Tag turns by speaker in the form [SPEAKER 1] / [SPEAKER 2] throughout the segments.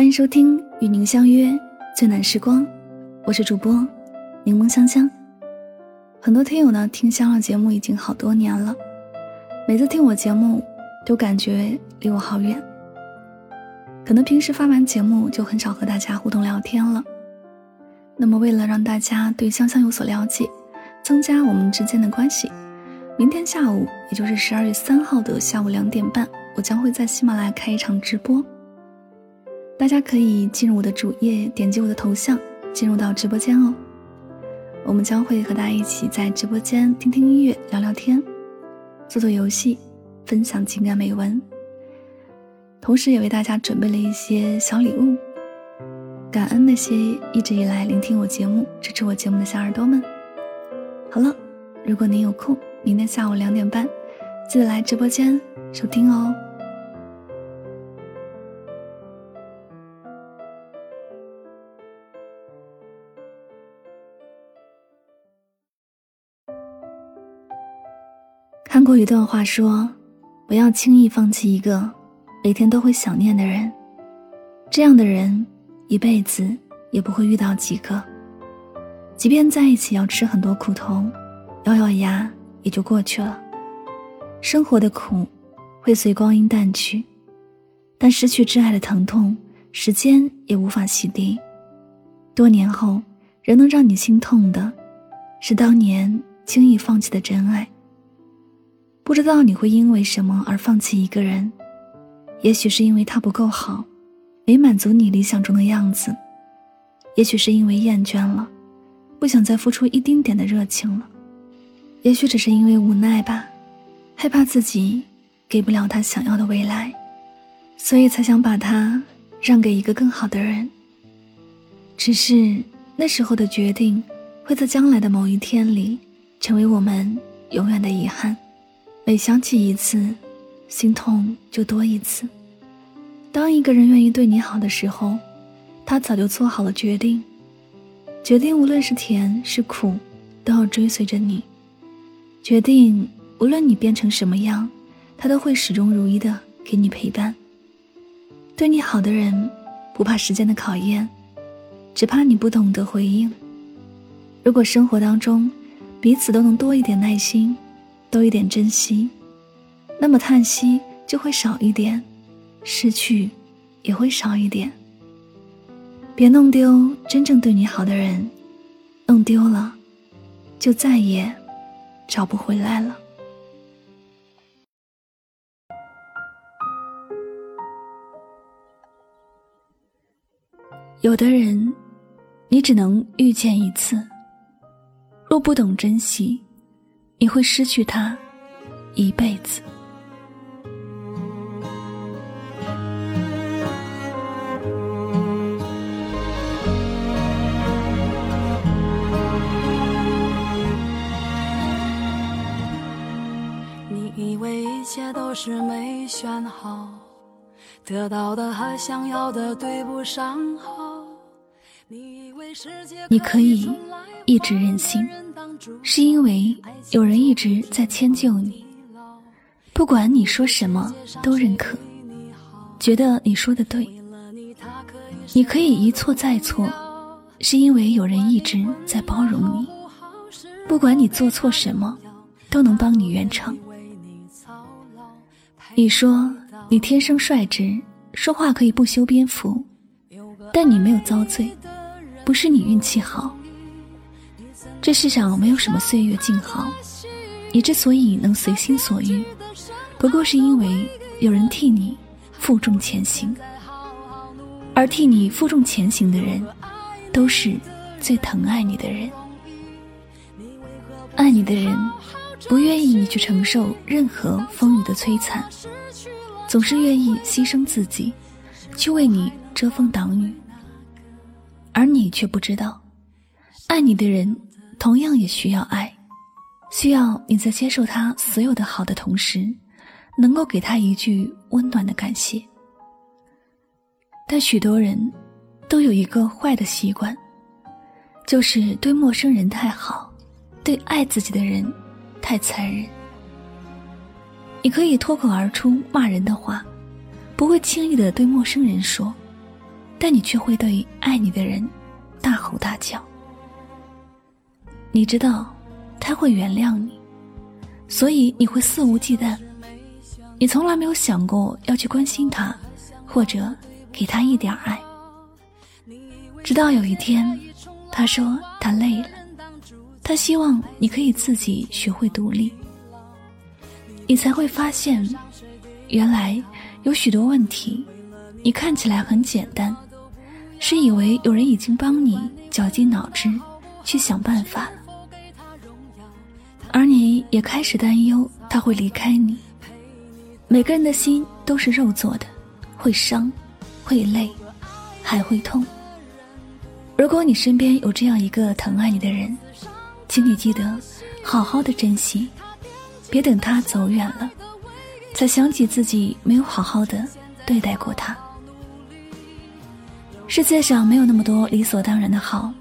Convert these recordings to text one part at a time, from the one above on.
[SPEAKER 1] 欢迎收听与您相约最暖时光，我是主播柠檬香香。很多听友呢听香浪节目已经好多年了，每次听我节目都感觉离我好远。可能平时发完节目就很少和大家互动聊天了。那么为了让大家对香香有所了解，增加我们之间的关系，明天下午也就是十二月三号的下午两点半，我将会在喜马拉雅开一场直播。大家可以进入我的主页，点击我的头像，进入到直播间哦。我们将会和大家一起在直播间听听音乐、聊聊天、做做游戏、分享情感美文，同时也为大家准备了一些小礼物，感恩那些一直以来聆听我节目、支持我节目的小耳朵们。好了，如果您有空，明天下午两点半，记得来直播间收听哦。过一段话，说：“不要轻易放弃一个每天都会想念的人，这样的人一辈子也不会遇到几个。即便在一起要吃很多苦头，咬咬牙也就过去了。生活的苦会随光阴淡去，但失去挚爱的疼痛，时间也无法洗涤。多年后，仍能让你心痛的，是当年轻易放弃的真爱。”不知道你会因为什么而放弃一个人，也许是因为他不够好，没满足你理想中的样子；也许是因为厌倦了，不想再付出一丁点的热情了；也许只是因为无奈吧，害怕自己给不了他想要的未来，所以才想把他让给一个更好的人。只是那时候的决定，会在将来的某一天里，成为我们永远的遗憾。每想起一次，心痛就多一次。当一个人愿意对你好的时候，他早就做好了决定，决定无论是甜是苦，都要追随着你。决定无论你变成什么样，他都会始终如一的给你陪伴。对你好的人，不怕时间的考验，只怕你不懂得回应。如果生活当中，彼此都能多一点耐心。多一点珍惜，那么叹息就会少一点，失去也会少一点。别弄丢真正对你好的人，弄丢了，就再也找不回来了。有的人，你只能遇见一次，若不懂珍惜。你会失去他一辈子。
[SPEAKER 2] 你以为一切都是没选好，得到的和想要的对不上号。
[SPEAKER 1] 你可以一直任性。是因为有人一直在迁就你，不管你说什么都认可，觉得你说的对。你可以一错再错，是因为有人一直在包容你，不管你做错什么，都能帮你圆场。你说你天生率直，说话可以不修边幅，但你没有遭罪，不是你运气好。这世上没有什么岁月静好，你之所以能随心所欲，不过是因为有人替你负重前行，而替你负重前行的人，都是最疼爱你的人。爱你的人，不愿意你去承受任何风雨的摧残，总是愿意牺牲自己，去为你遮风挡雨，而你却不知道，爱你的人。同样也需要爱，需要你在接受他所有的好的同时，能够给他一句温暖的感谢。但许多人都有一个坏的习惯，就是对陌生人太好，对爱自己的人太残忍。你可以脱口而出骂人的话，不会轻易的对陌生人说，但你却会对爱你的人大吼大叫。你知道他会原谅你，所以你会肆无忌惮。你从来没有想过要去关心他，或者给他一点爱。直到有一天，他说他累了，他希望你可以自己学会独立。你才会发现，原来有许多问题，你看起来很简单，是以为有人已经帮你绞尽脑汁去想办法了，而你也开始担忧他会离开你。每个人的心都是肉做的，会伤，会累，还会痛。如果你身边有这样一个疼爱你的人，请你记得好好的珍惜，别等他走远了，才想起自己没有好好的对待过他。世界上没有那么多理所当然的好，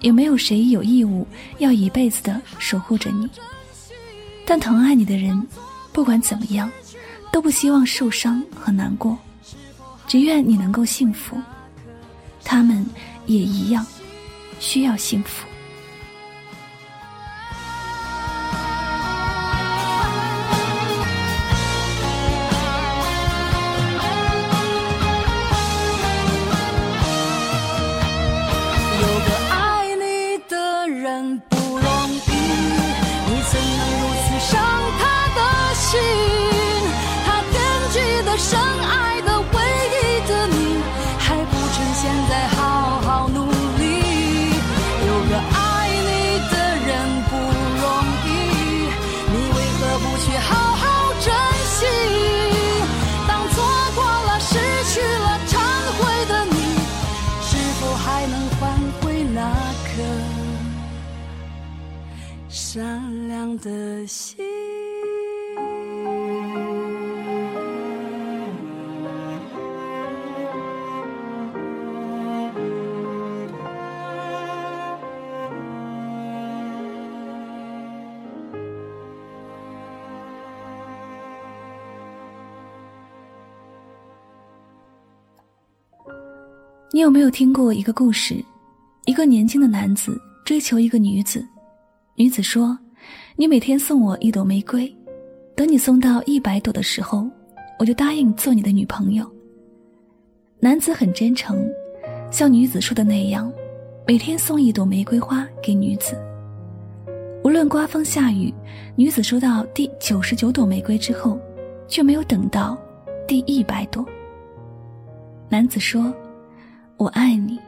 [SPEAKER 1] 也没有谁有义务要一辈子的守护着你。但疼爱你的人，不管怎么样。都不希望受伤和难过，只愿你能够幸福。他们也一样，需要幸福。
[SPEAKER 2] 善良的心。
[SPEAKER 1] 你有没有听过一个故事？一个年轻的男子追求一个女子。女子说：“你每天送我一朵玫瑰，等你送到一百朵的时候，我就答应做你的女朋友。”男子很真诚，像女子说的那样，每天送一朵玫瑰花给女子。无论刮风下雨，女子收到第九十九朵玫瑰之后，却没有等到第一百朵。男子说：“我爱你，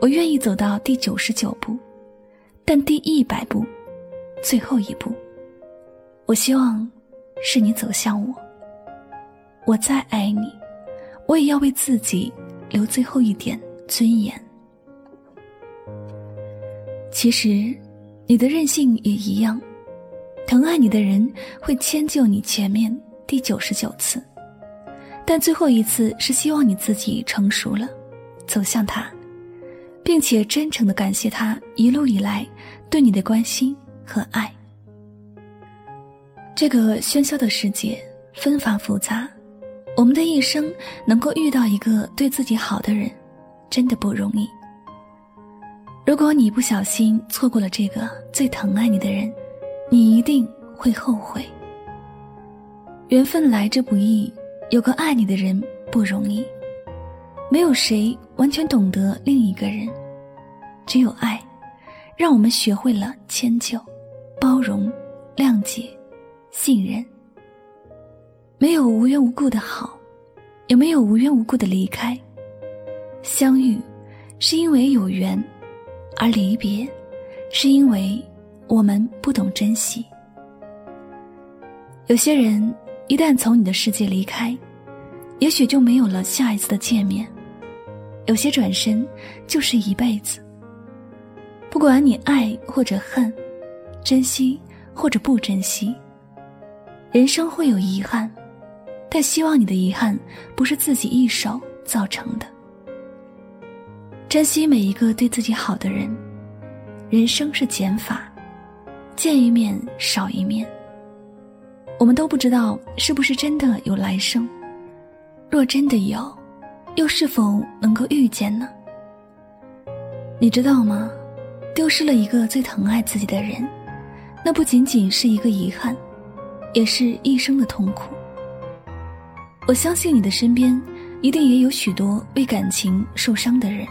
[SPEAKER 1] 我愿意走到第九十九步，但第一百步。”最后一步，我希望是你走向我。我再爱你，我也要为自己留最后一点尊严。其实，你的任性也一样，疼爱你的人会迁就你前面第九十九次，但最后一次是希望你自己成熟了，走向他，并且真诚的感谢他一路以来对你的关心。和爱，这个喧嚣的世界纷繁复杂，我们的一生能够遇到一个对自己好的人，真的不容易。如果你不小心错过了这个最疼爱你的人，你一定会后悔。缘分来之不易，有个爱你的人不容易。没有谁完全懂得另一个人，只有爱，让我们学会了迁就。包容、谅解、信任，没有无缘无故的好，也没有无缘无故的离开。相遇是因为有缘，而离别是因为我们不懂珍惜。有些人一旦从你的世界离开，也许就没有了下一次的见面；有些转身就是一辈子。不管你爱或者恨。珍惜或者不珍惜，人生会有遗憾，但希望你的遗憾不是自己一手造成的。珍惜每一个对自己好的人，人生是减法，见一面少一面。我们都不知道是不是真的有来生，若真的有，又是否能够遇见呢？你知道吗？丢失了一个最疼爱自己的人，那不仅仅是一个遗憾，也是一生的痛苦。我相信你的身边一定也有许多为感情受伤的人，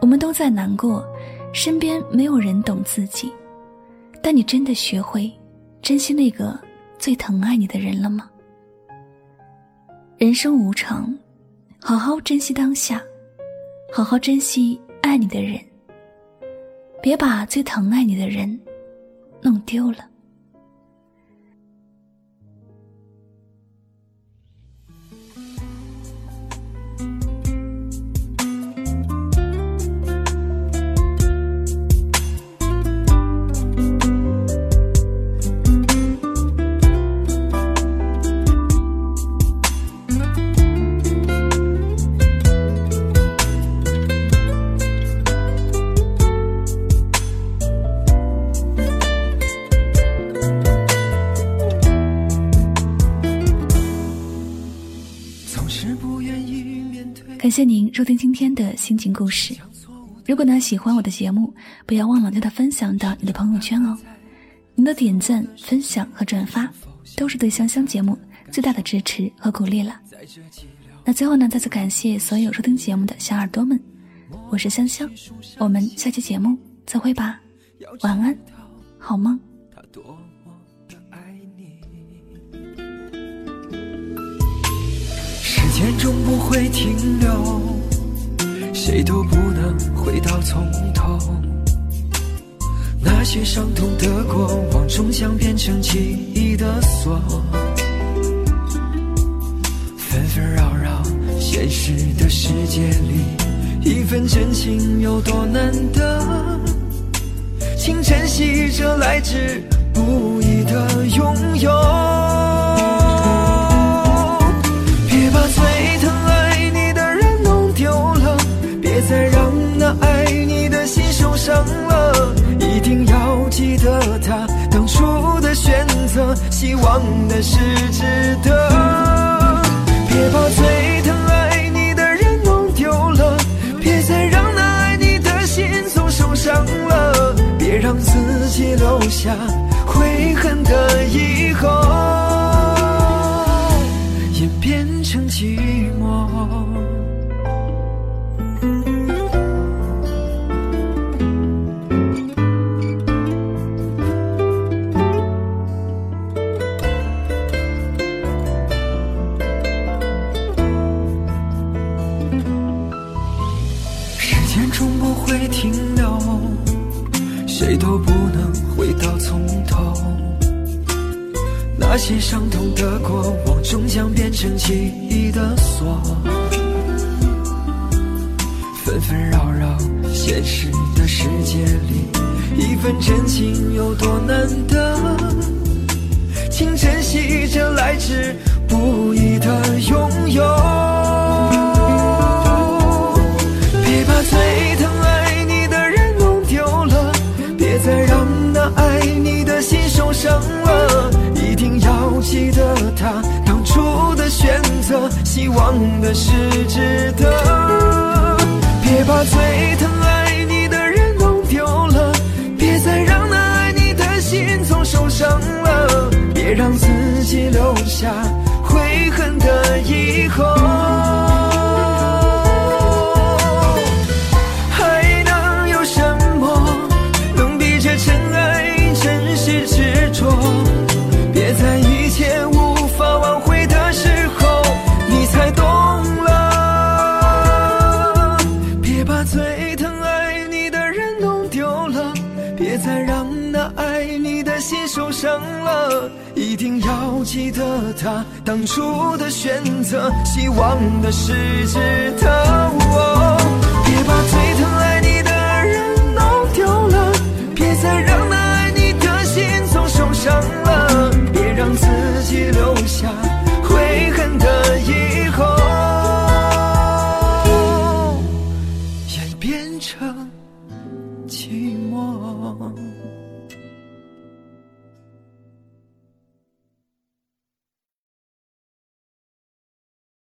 [SPEAKER 1] 我们都在难过，身边没有人懂自己。但你真的学会珍惜那个最疼爱你的人了吗？人生无常，好好珍惜当下，好好珍惜爱你的人。别把最疼爱你的人弄丢了。感谢您收听今天的心情故事。如果呢喜欢我的节目，不要忘了将它分享到你的朋友圈哦。您的点赞、分享和转发，都是对香香节目最大的支持和鼓励了。那最后呢，再次感谢所有收听节目的小耳朵们，我是香香，我们下期节目再会吧，晚安，好梦。
[SPEAKER 3] 间终不会停留，谁都不能回到从头。那些伤痛的过往，终将变成记忆的锁。纷纷扰扰，现实的世界里，一份真情有多难得？请珍惜这来之不易的拥有。希望的是值得。别把最疼爱你的人弄丢了，别再让那爱你的心总受伤了，别让自己留下不能回到从头，那些伤痛的过往终将变成记忆的锁。纷纷扰扰，现实的世界里，一份真情有多难得？请珍惜这来之不易的拥有。忘的是值得。别把最疼爱你的人弄丢了，别再让那爱你的心总受伤了，别让自己留下悔恨的以后。记得他当初的选择，希望的是值得。